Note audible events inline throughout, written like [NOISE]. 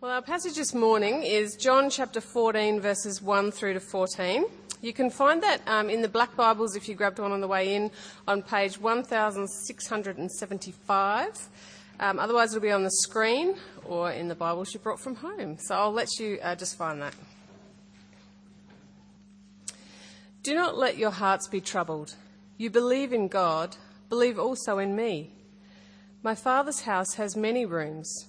Well, our passage this morning is John chapter 14, verses 1 through to 14. You can find that um, in the Black Bibles if you grabbed one on the way in on page 1675. Um, otherwise, it'll be on the screen or in the Bibles you brought from home. So I'll let you uh, just find that. Do not let your hearts be troubled. You believe in God, believe also in me. My Father's house has many rooms.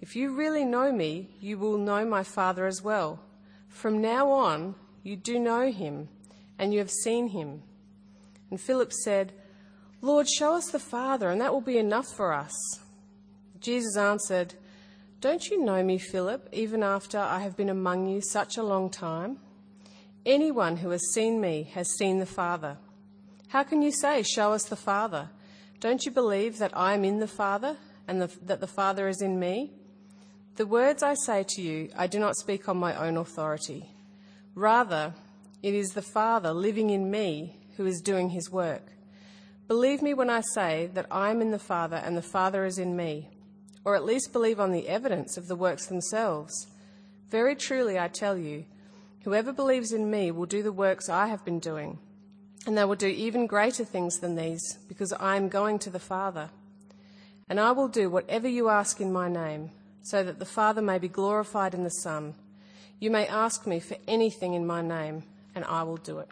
If you really know me, you will know my Father as well. From now on, you do know him, and you have seen him. And Philip said, Lord, show us the Father, and that will be enough for us. Jesus answered, Don't you know me, Philip, even after I have been among you such a long time? Anyone who has seen me has seen the Father. How can you say, Show us the Father? Don't you believe that I am in the Father, and the, that the Father is in me? The words I say to you, I do not speak on my own authority. Rather, it is the Father living in me who is doing his work. Believe me when I say that I am in the Father and the Father is in me, or at least believe on the evidence of the works themselves. Very truly, I tell you, whoever believes in me will do the works I have been doing, and they will do even greater things than these, because I am going to the Father. And I will do whatever you ask in my name so that the Father may be glorified in the Son. You may ask me for anything in my name, and I will do it.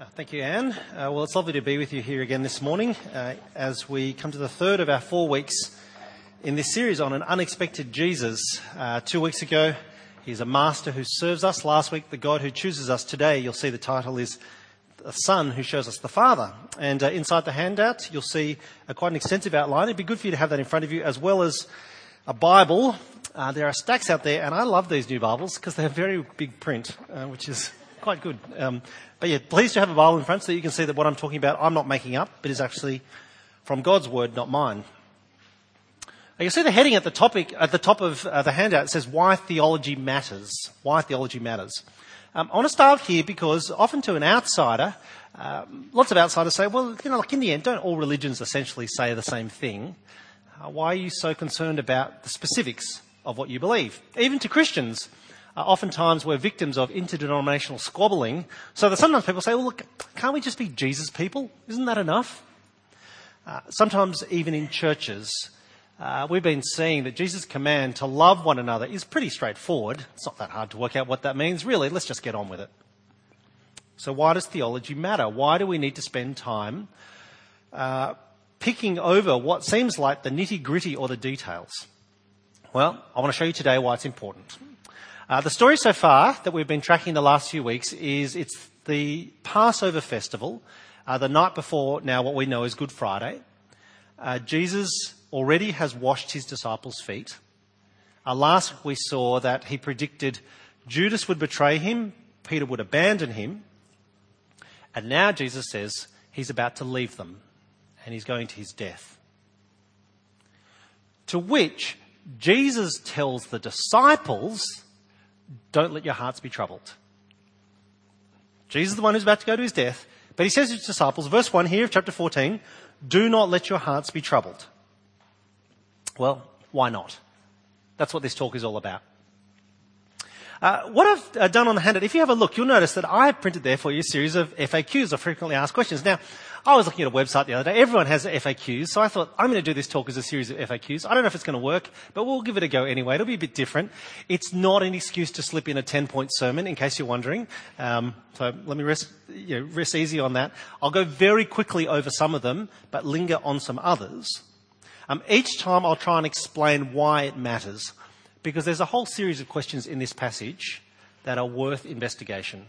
Uh, thank you, Anne. Uh, well, it's lovely to be with you here again this morning uh, as we come to the third of our four weeks in this series on an unexpected Jesus. Uh, two weeks ago, he's a master who serves us. Last week, the God who chooses us. Today, you'll see the title is the Son who shows us the Father. And uh, inside the handout, you'll see quite an extensive outline. It'd be good for you to have that in front of you, as well as a Bible. Uh, there are stacks out there, and I love these new Bibles because they're very big print, uh, which is quite good. Um, but yeah, pleased to have a Bible in front so you can see that what I'm talking about, I'm not making up, but is actually from God's Word, not mine. You see the heading at the topic at the top of uh, the handout. Says "Why theology matters." Why theology matters. Um, I want to start here because often to an outsider, um, lots of outsiders say, "Well, you know, like in the end, don't all religions essentially say the same thing?" Uh, why are you so concerned about the specifics of what you believe? Even to Christians, uh, oftentimes we're victims of interdenominational squabbling, so that sometimes people say, well, look, can't we just be Jesus people? Isn't that enough? Uh, sometimes even in churches, uh, we've been seeing that Jesus' command to love one another is pretty straightforward. It's not that hard to work out what that means. Really, let's just get on with it. So why does theology matter? Why do we need to spend time uh, picking over what seems like the nitty gritty or the details? Well, I want to show you today why it's important. Uh, the story so far that we've been tracking the last few weeks is it's the Passover festival, uh, the night before now what we know as Good Friday. Uh, Jesus already has washed his disciples' feet. Uh, last week we saw that he predicted Judas would betray him, Peter would abandon him, and now Jesus says he's about to leave them and he's going to his death. To which Jesus tells the disciples, don't let your hearts be troubled. Jesus is the one who's about to go to his death, but he says to his disciples, verse 1 here of chapter 14, do not let your hearts be troubled. Well, why not? That's what this talk is all about. Uh, what I've uh, done on the handout, if you have a look, you'll notice that I have printed there for you a series of FAQs, or frequently asked questions. Now, I was looking at a website the other day. Everyone has FAQs, so I thought I'm going to do this talk as a series of FAQs. I don't know if it's going to work, but we'll give it a go anyway. It'll be a bit different. It's not an excuse to slip in a 10-point sermon, in case you're wondering. Um, so let me rest, you know, rest easy on that. I'll go very quickly over some of them, but linger on some others. Um, each time I'll try and explain why it matters, because there's a whole series of questions in this passage that are worth investigation.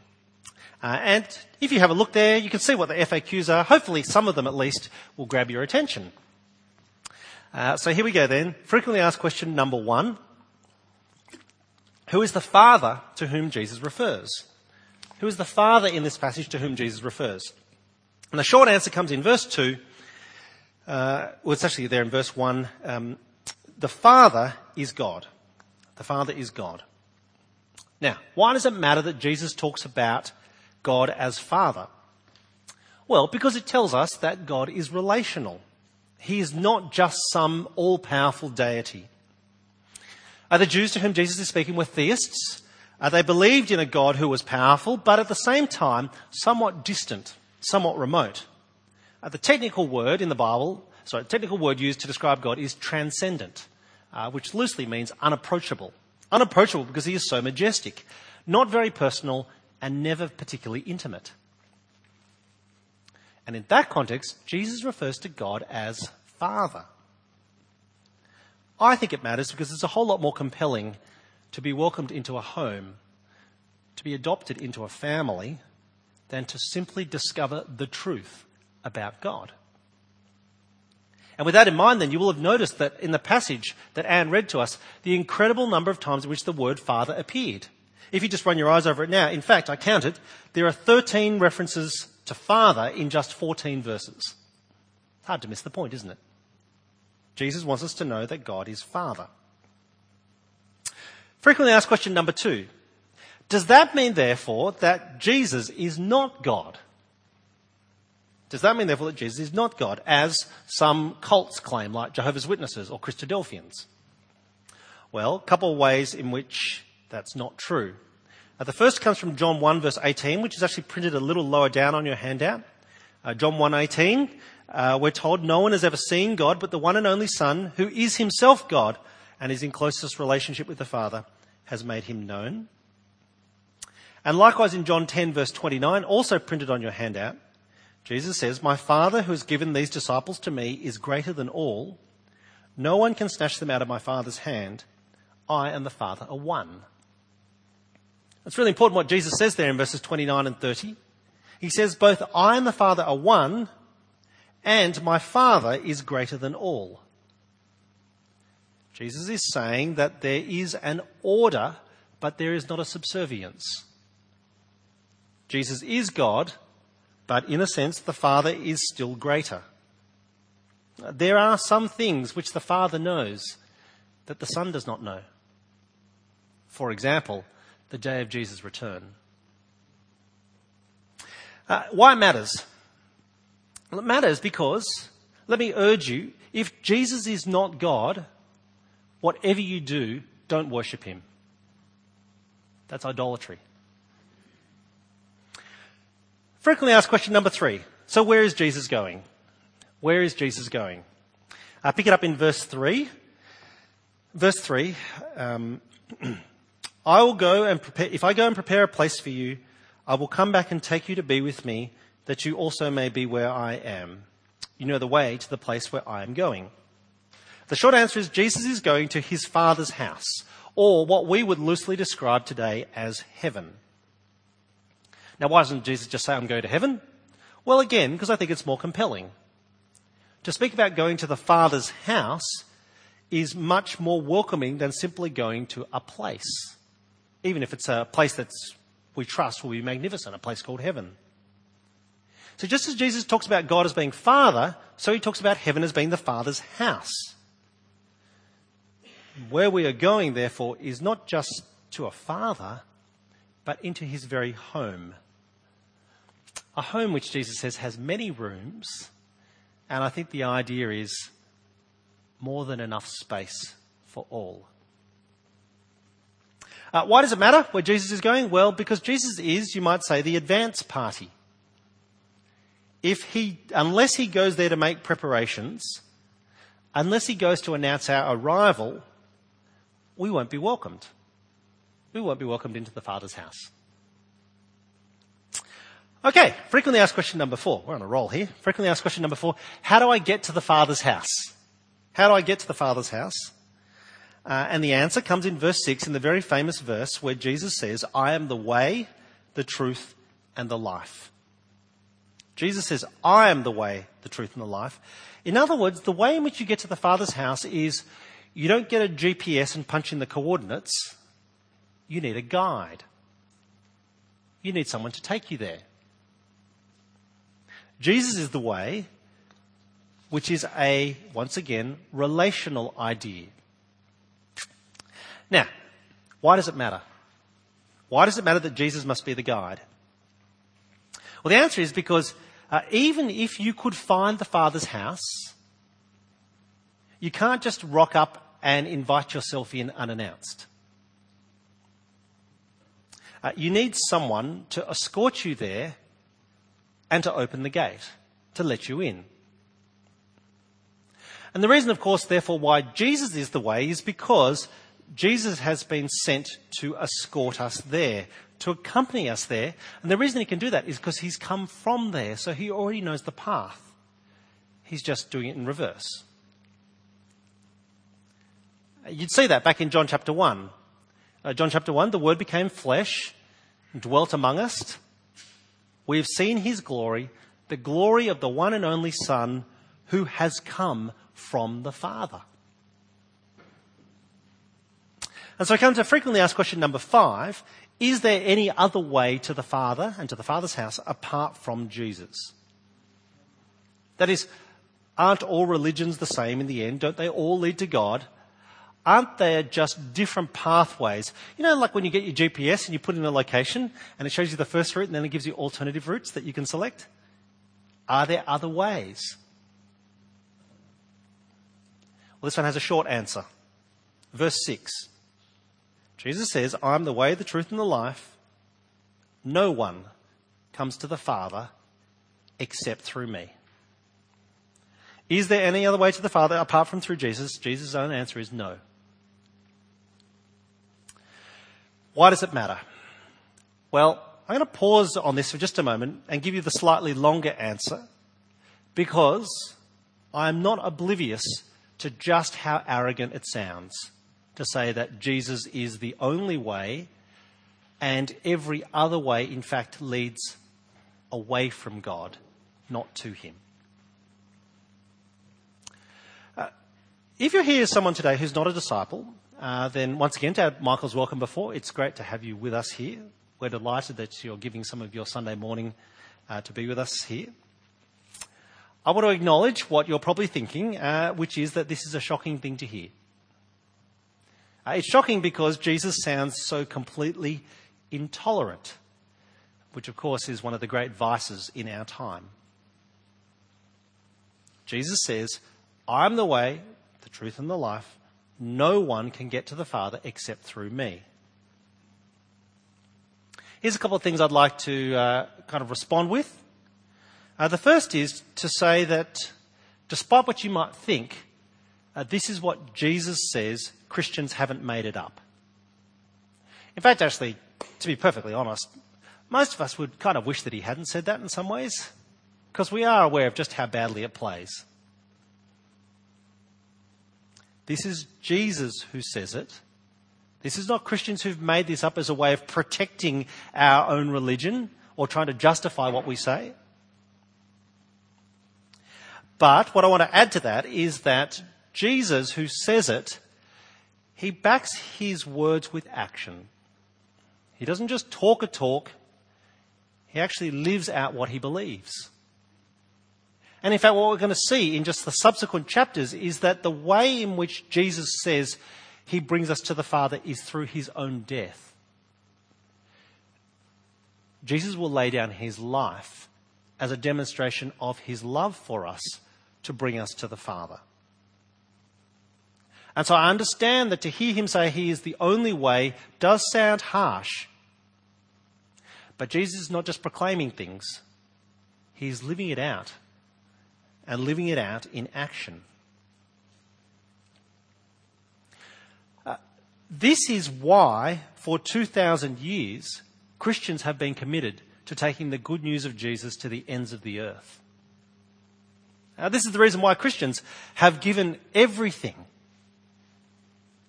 Uh, and if you have a look there, you can see what the FAQs are. Hopefully, some of them at least will grab your attention. Uh, so here we go then. Frequently asked question number one Who is the Father to whom Jesus refers? Who is the Father in this passage to whom Jesus refers? And the short answer comes in verse 2. Uh, well, it's actually there in verse 1. Um, the Father is God. The Father is God. Now, why does it matter that Jesus talks about God as Father? Well, because it tells us that God is relational. He is not just some all powerful deity. Are the Jews to whom Jesus is speaking were theists? Uh, they believed in a God who was powerful, but at the same time, somewhat distant, somewhat remote. Uh, the technical word in the Bible, sorry, the technical word used to describe God is transcendent, uh, which loosely means unapproachable. Unapproachable because he is so majestic, not very personal, and never particularly intimate. And in that context, Jesus refers to God as Father. I think it matters because it's a whole lot more compelling to be welcomed into a home, to be adopted into a family, than to simply discover the truth about God. And with that in mind, then, you will have noticed that in the passage that Anne read to us, the incredible number of times in which the word Father appeared. If you just run your eyes over it now, in fact, I counted, there are 13 references to Father in just 14 verses. Hard to miss the point, isn't it? Jesus wants us to know that God is Father. Frequently asked question number two. Does that mean, therefore, that Jesus is not God? Does that mean, therefore, that Jesus is not God, as some cults claim, like Jehovah's Witnesses or Christadelphians? Well, a couple of ways in which that's not true. Uh, the first comes from John 1 verse 18, which is actually printed a little lower down on your handout. Uh, John 1:18, uh, we're told no one has ever seen God but the one and only Son, who is himself God and is in closest relationship with the Father, has made him known. And likewise in John 10 verse 29, also printed on your handout, Jesus says, My Father who has given these disciples to me is greater than all. No one can snatch them out of my Father's hand. I and the Father are one. It's really important what Jesus says there in verses 29 and 30. He says, Both I and the Father are one, and my Father is greater than all. Jesus is saying that there is an order, but there is not a subservience. Jesus is God, but in a sense, the Father is still greater. There are some things which the Father knows that the Son does not know. For example, the day of Jesus' return. Uh, why it matters? Well, it matters because, let me urge you, if Jesus is not God, whatever you do, don't worship him. That's idolatry. Frequently asked question number three. So where is Jesus going? Where is Jesus going? I uh, pick it up in verse three. Verse three. Um, [CLEARS THROAT] I will go and prepare, if I go and prepare a place for you, I will come back and take you to be with me, that you also may be where I am. You know the way to the place where I am going. The short answer is Jesus is going to his Father's house, or what we would loosely describe today as heaven. Now, why doesn't Jesus just say, I'm going to heaven? Well, again, because I think it's more compelling. To speak about going to the Father's house is much more welcoming than simply going to a place even if it's a place that we trust will be magnificent, a place called heaven. So just as Jesus talks about God as being Father, so he talks about heaven as being the Father's house. Where we are going, therefore, is not just to a Father, but into his very home. A home which Jesus says has many rooms, and I think the idea is more than enough space for all. Uh, why does it matter where Jesus is going? Well, because Jesus is, you might say, the advance party. If he, unless he goes there to make preparations, unless he goes to announce our arrival, we won't be welcomed. We won't be welcomed into the Father's house. Okay, frequently asked question number four. We're on a roll here. Frequently asked question number four. How do I get to the Father's house? How do I get to the Father's house? Uh, and the answer comes in verse 6 in the very famous verse where Jesus says, I am the way, the truth, and the life. Jesus says, I am the way, the truth, and the life. In other words, the way in which you get to the Father's house is you don't get a GPS and punch in the coordinates. you need a guide. You need someone to take you there. Jesus is the way, which is a, once again, relational idea. Now, why does it matter? Why does it matter that Jesus must be the guide? Well, the answer is because uh, even if you could find the Father's house, you can't just rock up and invite yourself in unannounced. Uh, you need someone to escort you there and to open the gate, to let you in. And the reason, of course, therefore, why Jesus is the way is because Jesus has been sent to escort us there, to accompany us there. And the reason he can do that is because he's come from there, so he already knows the path. He's just doing it in reverse. You'd see that back in John chapter 1. Uh, John chapter 1, the Word became flesh and dwelt among us. We have seen his glory, the glory of the one and only Son who has come from the Father. And so I come to frequently asked question number five. Is there any other way to the Father and to the Father's house apart from Jesus? That is, aren't all religions the same in the end? Don't they all lead to God? Aren't there just different pathways? You know, like when you get your GPS and you put in a location and it shows you the first route and then it gives you alternative routes that you can select? Are there other ways? Well, this one has a short answer. Verse 6. Jesus says, I'm the way, the truth, and the life. No one comes to the Father except through me. Is there any other way to the Father apart from through Jesus? Jesus' own answer is no. Why does it matter? Well, I'm going to pause on this for just a moment and give you the slightly longer answer because I am not oblivious to just how arrogant it sounds to say that Jesus is the only way and every other way, in fact, leads away from God, not to Him. Uh, if you're here as someone today who's not a disciple, then once again, to add Michael's welcome before, it's great to have you with us here. We're delighted that you're giving some of your Sunday morning uh, to be with us here. I want to acknowledge what you're probably thinking, uh, which is that this is a shocking thing to hear. Uh, it's shocking because Jesus sounds so completely intolerant, which of course is one of the great vices in our time. Jesus says, I'm the way, the truth, and the life. No one can get to the Father except through me. Here's a couple of things I'd like to uh, kind of respond with. Uh, the first is to say that despite what you might think, uh, this is what Jesus says Christians haven't made it up. In fact, actually, to be perfectly honest, most of us would kind of wish that he hadn't said that in some ways, because we are aware of just how badly it plays. This is Jesus who says it. This is not Christians who've made this up as a way of protecting our own religion or trying to justify what we say. But what I want to add to that is that Jesus, who says it, he backs his words with action. He doesn't just talk a talk, he actually lives out what he believes. And in fact, what we're going to see in just the subsequent chapters is that the way in which Jesus says he brings us to the Father is through his own death. Jesus will lay down his life as a demonstration of his love for us to bring us to the Father. And so I understand that to hear him say he is the only way does sound harsh. But Jesus is not just proclaiming things, he's living it out and living it out in action. Uh, this is why, for 2,000 years, Christians have been committed to taking the good news of Jesus to the ends of the earth. Now, this is the reason why Christians have given everything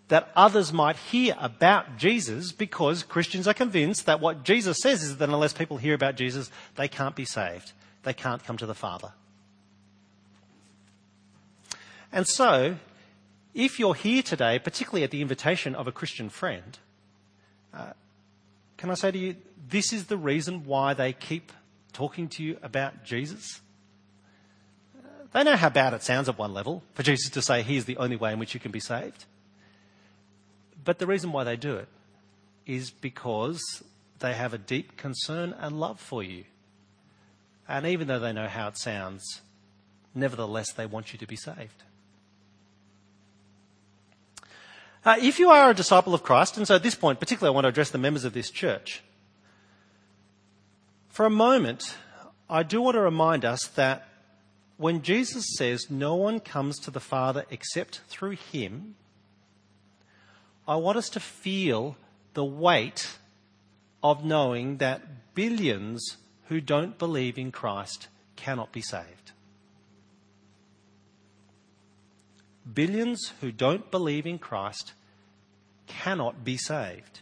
that others might hear about Jesus because Christians are convinced that what Jesus says is that unless people hear about Jesus, they can't be saved. They can't come to the Father. And so, if you're here today, particularly at the invitation of a Christian friend, Uh, can I say to you, this is the reason why they keep talking to you about Jesus? They know how bad it sounds at one level for Jesus to say, Here's the only way in which you can be saved. But the reason why they do it is because they have a deep concern and love for you. And even though they know how it sounds, nevertheless, they want you to be saved. Uh, if you are a disciple of Christ, and so at this point, particularly, I want to address the members of this church. For a moment, I do want to remind us that when Jesus says no one comes to the Father except through him, I want us to feel the weight of knowing that billions who don't believe in Christ cannot be saved. Billions who don't believe in Christ cannot be saved.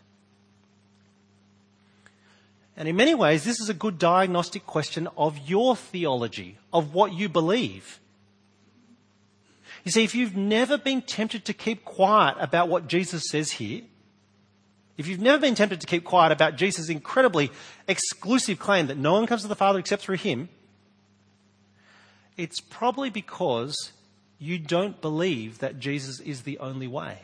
And in many ways, this is a good diagnostic question of your theology, of what you believe. You see, if you've never been tempted to keep quiet about what Jesus says here, if you've never been tempted to keep quiet about Jesus' incredibly exclusive claim that no one comes to the Father except through him, it's probably because you don't believe that Jesus is the only way.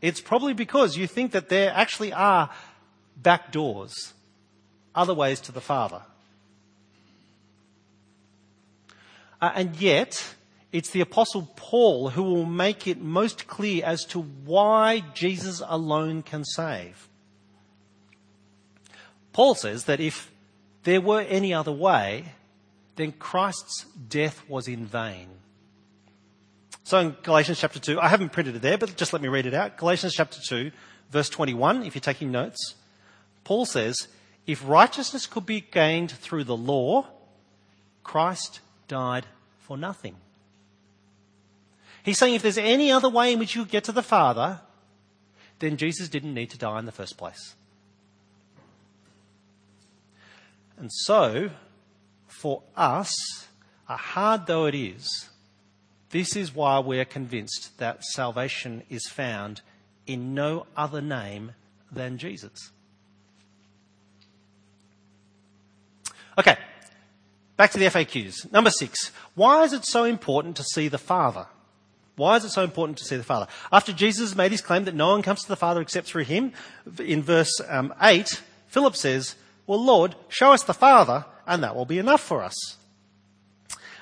It's probably because you think that there actually are back doors, other ways to the Father. Uh, and yet, it's the Apostle Paul who will make it most clear as to why Jesus alone can save. Paul says that if there were any other way, then Christ's death was in vain. So in Galatians chapter 2, I haven't printed it there, but just let me read it out. Galatians chapter 2, verse 21, if you're taking notes, Paul says, If righteousness could be gained through the law, Christ died for nothing. He's saying if there's any other way in which you get to the Father, then Jesus didn't need to die in the first place. And so, for us, hard though it is, this is why we are convinced that salvation is found in no other name than Jesus. Okay, back to the FAQs. Number six, why is it so important to see the Father? Why is it so important to see the Father? After Jesus made his claim that no one comes to the Father except through him, in verse um, 8, Philip says, Well, Lord, show us the Father, and that will be enough for us.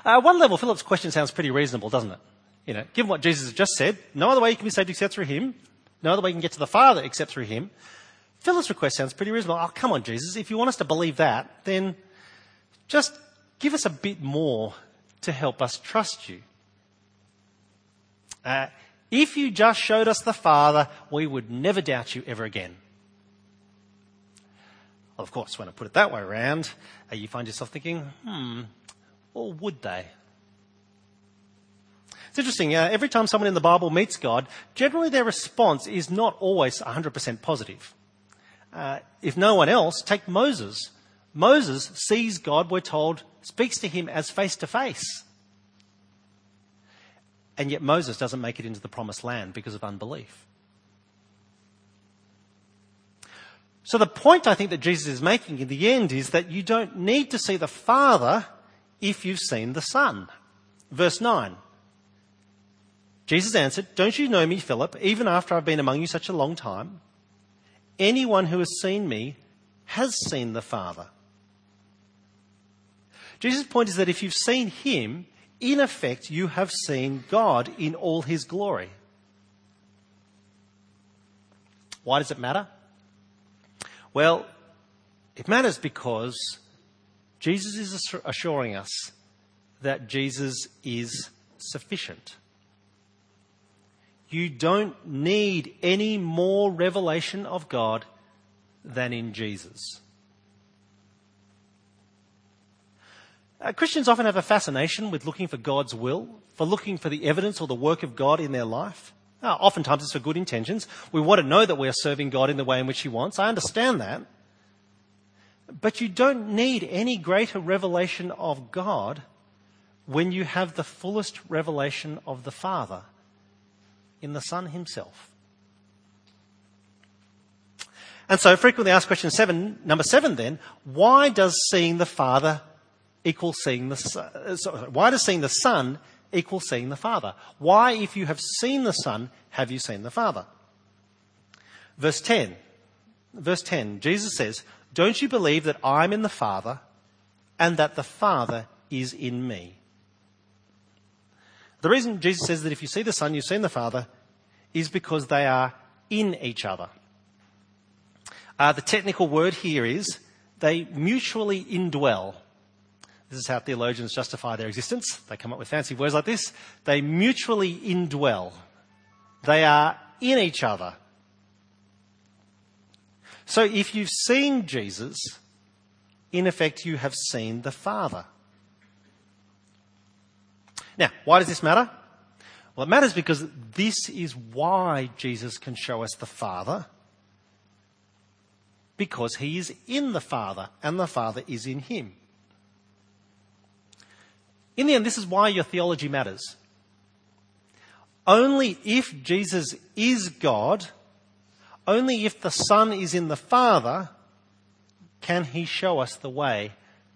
Uh, one level, Philip's question sounds pretty reasonable, doesn't it? You know, given what Jesus has just said, no other way you can be saved except through him, no other way you can get to the Father except through him. Philip's request sounds pretty reasonable. Oh, come on, Jesus, if you want us to believe that, then just give us a bit more to help us trust you. Uh, if you just showed us the Father, we would never doubt you ever again. Of course, when I put it that way around, uh, you find yourself thinking, hmm, or would they? It's interesting, uh, every time someone in the Bible meets God, generally their response is not always 100% positive. Uh, if no one else, take Moses. Moses sees God, we're told, speaks to him as face to face. And yet Moses doesn't make it into the promised land because of unbelief. So the point I think that Jesus is making in the end is that you don't need to see the Father if you've seen the Son. Verse 9. Jesus answered, Don't you know me, Philip, even after I've been among you such a long time? Anyone who has seen me has seen the Father. Jesus' point is that if you've seen him, in effect, you have seen God in all his glory. Why does it matter? Well, it matters because Jesus is assuring us that Jesus is sufficient. You don't need any more revelation of God than in Jesus. Uh, Christians often have a fascination with looking for God's will, for looking for the evidence or the work of God in their life. Uh, oftentimes it's for good intentions. We want to know that we are serving God in the way in which He wants. I understand that. But you don't need any greater revelation of God when you have the fullest revelation of the Father in the Son Himself. And so frequently asked question seven, number seven then, why does seeing the Father equal seeing the Son? Uh, why does seeing the Son equal seeing the Father? Why, if you have seen the Son, have you seen the Father? Verse 10. Verse 10, Jesus says, Don't you believe that I'm in the Father and that the Father is in me? The reason Jesus says that if you see the Son, you've seen the Father, is because they are in each other. Uh, the technical word here is they mutually indwell. This is how theologians justify their existence. They come up with fancy words like this. They mutually indwell. They are in each other. So if you've seen Jesus, in effect, you have seen the Father. Now, why does this matter? Well, it matters because this is why Jesus can show us the Father. Because he is in the Father and the Father is in him. In the end, this is why your theology matters. Only if Jesus is God, only if the Son is in the Father, can he show us the way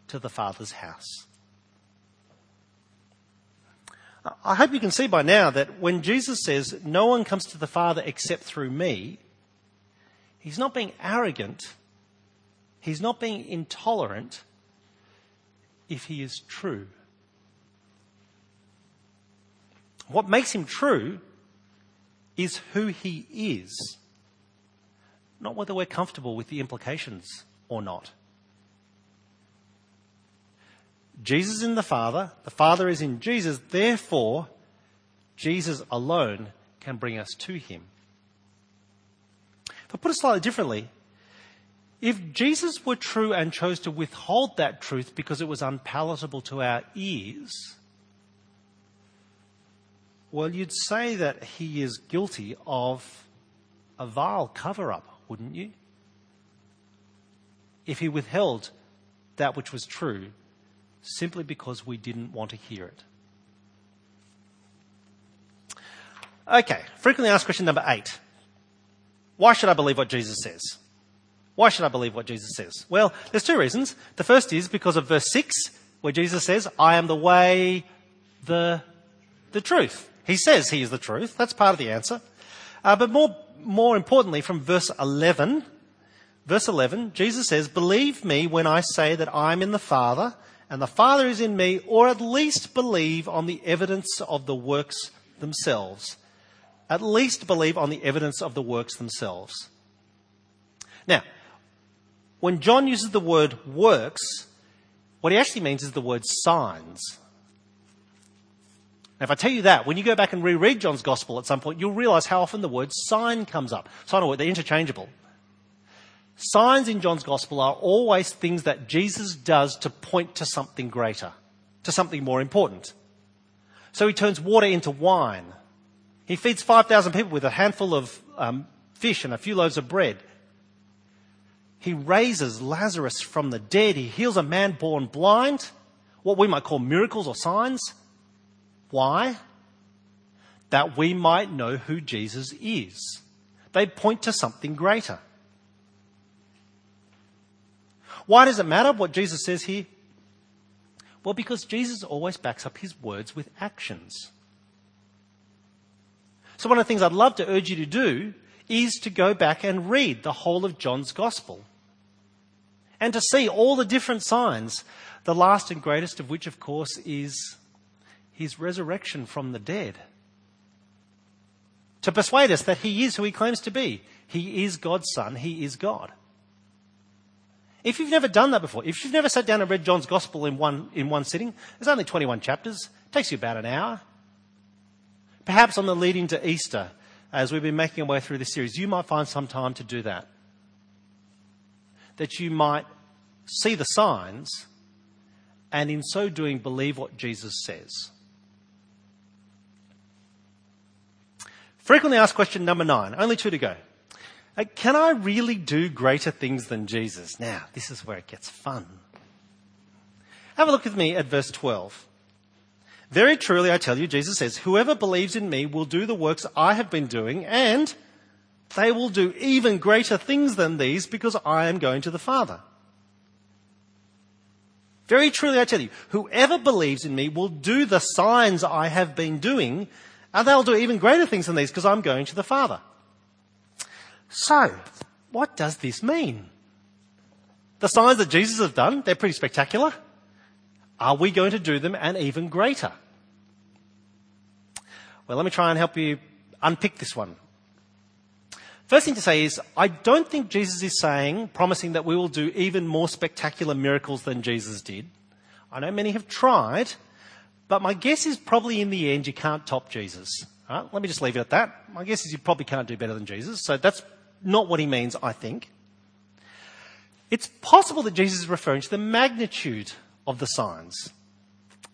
to the Father's house. I hope you can see by now that when Jesus says, No one comes to the Father except through me, he's not being arrogant, he's not being intolerant if he is true. What makes him true is who he is, not whether we're comfortable with the implications or not. Jesus in the Father, the Father is in Jesus, therefore, Jesus alone can bring us to Him. I put it slightly differently, if Jesus were true and chose to withhold that truth because it was unpalatable to our ears, well, you'd say that he is guilty of a vile cover up, wouldn't you? If he withheld that which was true simply because we didn't want to hear it. Okay, frequently asked question number eight. Why should I believe what Jesus says? Why should I believe what Jesus says? Well, there's two reasons. The first is because of verse 6, where Jesus says, I am the way, the, the truth. He says he is the truth. That's part of the answer. Uh, but more, more importantly, from verse 11, verse 11, Jesus says, Believe me when I say that I'm in the Father and the Father is in me, or at least believe on the evidence of the works themselves. At least believe on the evidence of the works themselves. Now, when John uses the word works, what he actually means is the word signs. Now, if I tell you that, when you go back and reread John's Gospel at some point, you'll realize how often the word sign comes up. Sign or word, they're interchangeable. Signs in John's Gospel are always things that Jesus does to point to something greater, to something more important. So he turns water into wine. He feeds 5,000 people with a handful of um, fish and a few loaves of bread. He raises Lazarus from the dead. He heals a man born blind. What we might call miracles or signs. Why? That we might know who Jesus is. They point to something greater. Why does it matter what Jesus says here? Well, because Jesus always backs up his words with actions. So, one of the things I'd love to urge you to do is to go back and read the whole of John's Gospel and to see all the different signs, the last and greatest of which, of course, is his resurrection from the dead. To persuade us that he is who he claims to be. He is God's Son, he is God. If you've never done that before, if you've never sat down and read John's Gospel in one, in one sitting, there's only 21 chapters. It takes you about an hour. Perhaps on the lead into Easter, as we've been making our way through this series, you might find some time to do that. That you might see the signs and in so doing believe what Jesus says. Frequently asked question number nine, only two to go. Uh, can I really do greater things than Jesus? Now, this is where it gets fun. Have a look with me at verse 12. Very truly, I tell you, Jesus says, whoever believes in me will do the works I have been doing, and they will do even greater things than these because I am going to the Father. Very truly I tell you, whoever believes in me will do the signs I have been doing, and they'll do even greater things than these because I'm going to the Father. So, what does this mean? The signs that Jesus has done, they're pretty spectacular. Are we going to do them and even greater? Well, let me try and help you unpick this one. First thing to say is, I don't think Jesus is saying, promising that we will do even more spectacular miracles than Jesus did. I know many have tried, but my guess is probably in the end you can't top Jesus. Let me just leave it at that. My guess is you probably can't do better than Jesus. So that's not what he means, I think. It's possible that Jesus is referring to the magnitude of the signs.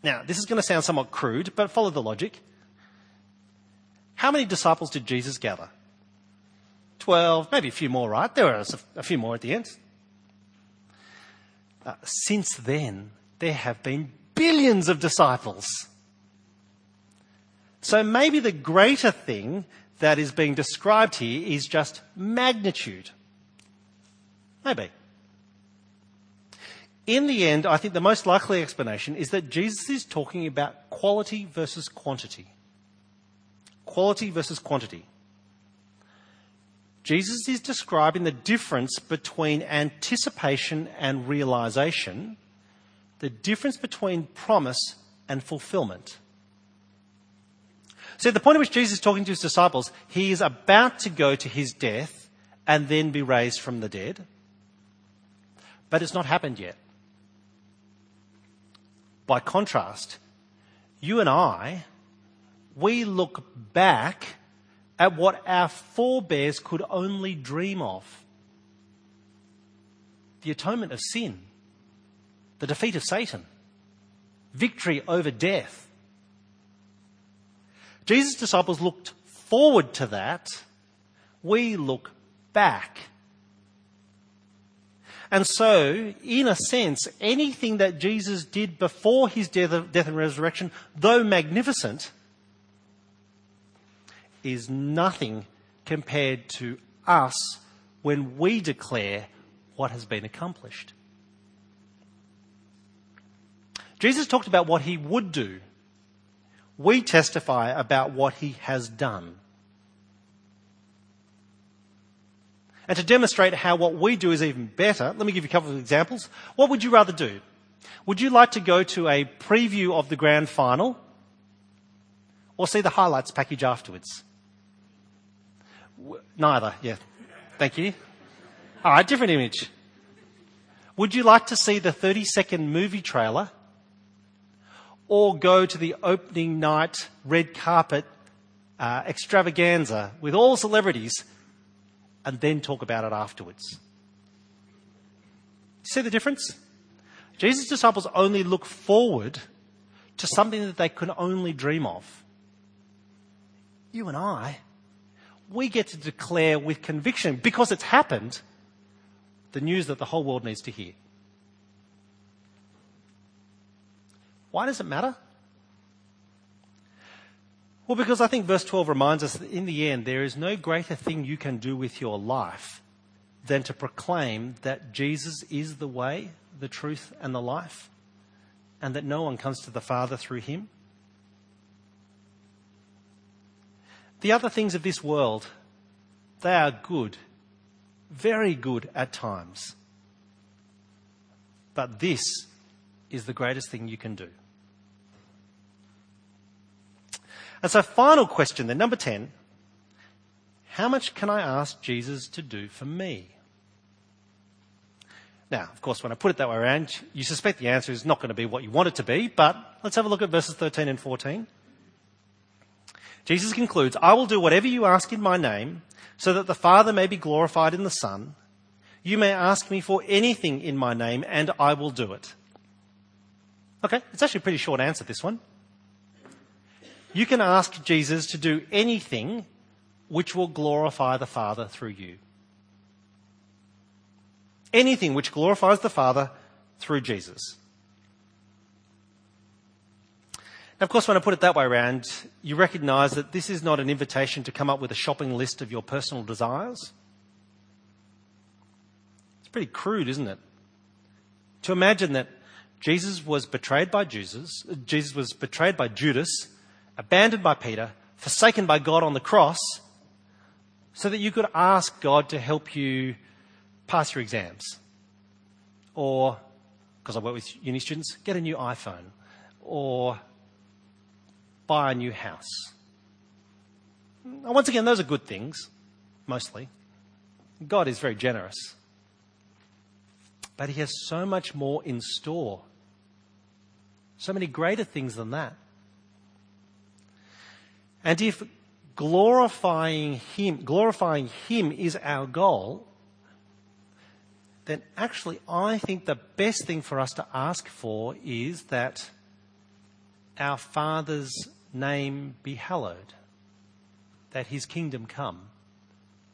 Now, this is going to sound somewhat crude, but follow the logic. How many disciples did Jesus gather? 12, maybe a few more, right? There were a few more at the end. Uh, since then, there have been billions of disciples. So maybe the greater thing that is being described here is just magnitude. Maybe. In the end, I think the most likely explanation is that Jesus is talking about quality versus quantity. Quality versus quantity. Jesus is describing the difference between anticipation and realization, the difference between promise and fulfillment. So, at the point at which Jesus is talking to his disciples, he is about to go to his death and then be raised from the dead. But it's not happened yet. By contrast, you and I, we look back at what our forebears could only dream of the atonement of sin, the defeat of Satan, victory over death. Jesus' disciples looked forward to that. We look back. And so, in a sense, anything that Jesus did before his death, death and resurrection, though magnificent, is nothing compared to us when we declare what has been accomplished. Jesus talked about what he would do. We testify about what he has done. And to demonstrate how what we do is even better, let me give you a couple of examples. What would you rather do? Would you like to go to a preview of the grand final or see the highlights package afterwards? Neither, yeah. Thank you. All right, different image. Would you like to see the 30 second movie trailer or go to the opening night red carpet uh, extravaganza with all celebrities and then talk about it afterwards? See the difference? Jesus' disciples only look forward to something that they can only dream of. You and I we get to declare with conviction, because it's happened, the news that the whole world needs to hear. Why does it matter? Well, because I think verse 12 reminds us that in the end, there is no greater thing you can do with your life than to proclaim that Jesus is the way, the truth, and the life, and that no one comes to the Father through him. The other things of this world, they are good, very good at times. But this is the greatest thing you can do. And so, final question then, number 10. How much can I ask Jesus to do for me? Now, of course, when I put it that way around, you suspect the answer is not going to be what you want it to be, but let's have a look at verses 13 and 14. Jesus concludes, I will do whatever you ask in my name, so that the Father may be glorified in the Son. You may ask me for anything in my name, and I will do it. Okay, it's actually a pretty short answer, this one. You can ask Jesus to do anything which will glorify the Father through you. Anything which glorifies the Father through Jesus. And of course, when I put it that way around, you recognize that this is not an invitation to come up with a shopping list of your personal desires. It's pretty crude, isn't it? To imagine that Jesus was betrayed by Jesus, Jesus was betrayed by Judas, abandoned by Peter, forsaken by God on the cross, so that you could ask God to help you pass your exams. Or, because I work with uni students, get a new iPhone. Or buy a new house. Now, once again, those are good things, mostly. God is very generous. But He has so much more in store, so many greater things than that. And if glorifying Him, glorifying Him is our goal, then actually I think the best thing for us to ask for is that our Father's name be hallowed, that his kingdom come,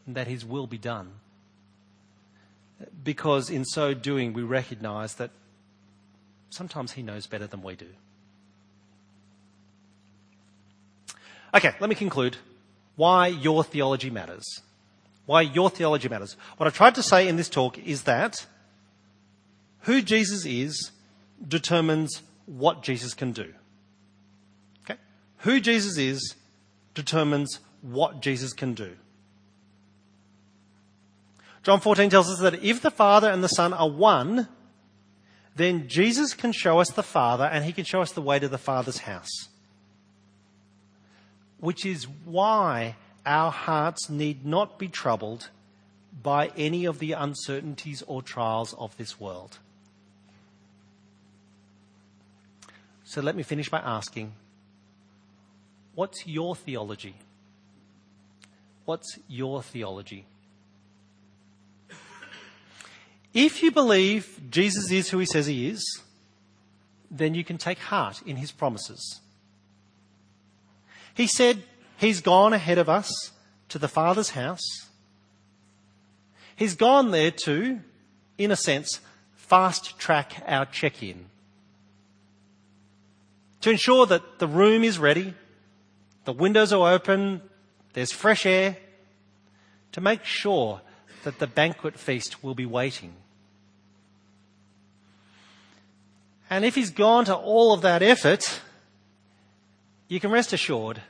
and that his will be done. Because in so doing, we recognize that sometimes he knows better than we do. Okay, let me conclude why your theology matters. Why your theology matters. What I've tried to say in this talk is that who Jesus is determines what Jesus can do. Okay? Who Jesus is determines what Jesus can do. John 14 tells us that if the Father and the Son are one, then Jesus can show us the Father and he can show us the way to the Father's house. Which is why our hearts need not be troubled by any of the uncertainties or trials of this world. So let me finish by asking What's your theology? What's your theology? If you believe Jesus is who he says he is, then you can take heart in his promises. He said he's gone ahead of us to the Father's house. He's gone there to, in a sense, fast track our check in. To ensure that the room is ready, the windows are open, there's fresh air, to make sure that the banquet feast will be waiting. And if he's gone to all of that effort, you can rest assured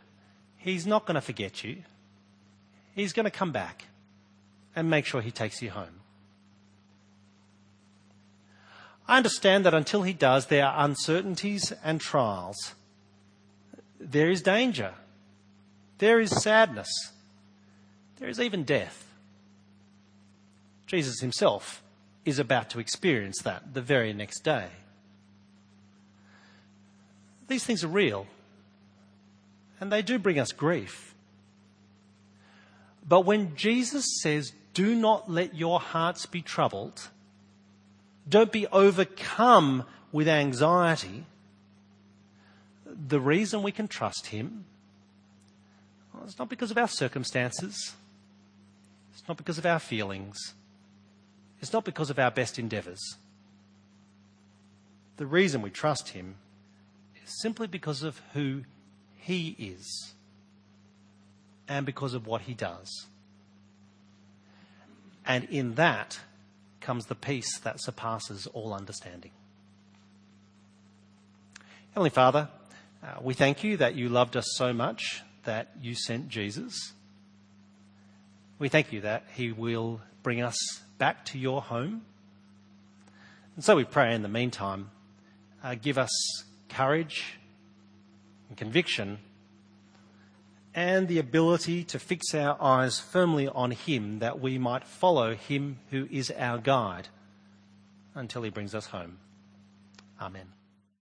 he's not going to forget you. He's going to come back and make sure he takes you home. I understand that until he does, there are uncertainties and trials. There is danger. There is sadness. There is even death. Jesus himself is about to experience that the very next day. These things are real, and they do bring us grief. But when Jesus says, Do not let your hearts be troubled, don't be overcome with anxiety, the reason we can trust him well, it's not because of our circumstances. It's not because of our feelings. It's not because of our best endeavours. The reason we trust Him is simply because of who He is and because of what He does. And in that comes the peace that surpasses all understanding. Heavenly Father, uh, we thank you that you loved us so much that you sent Jesus. We thank you that he will bring us back to your home. And so we pray in the meantime, uh, give us courage and conviction and the ability to fix our eyes firmly on him that we might follow him who is our guide until he brings us home. Amen.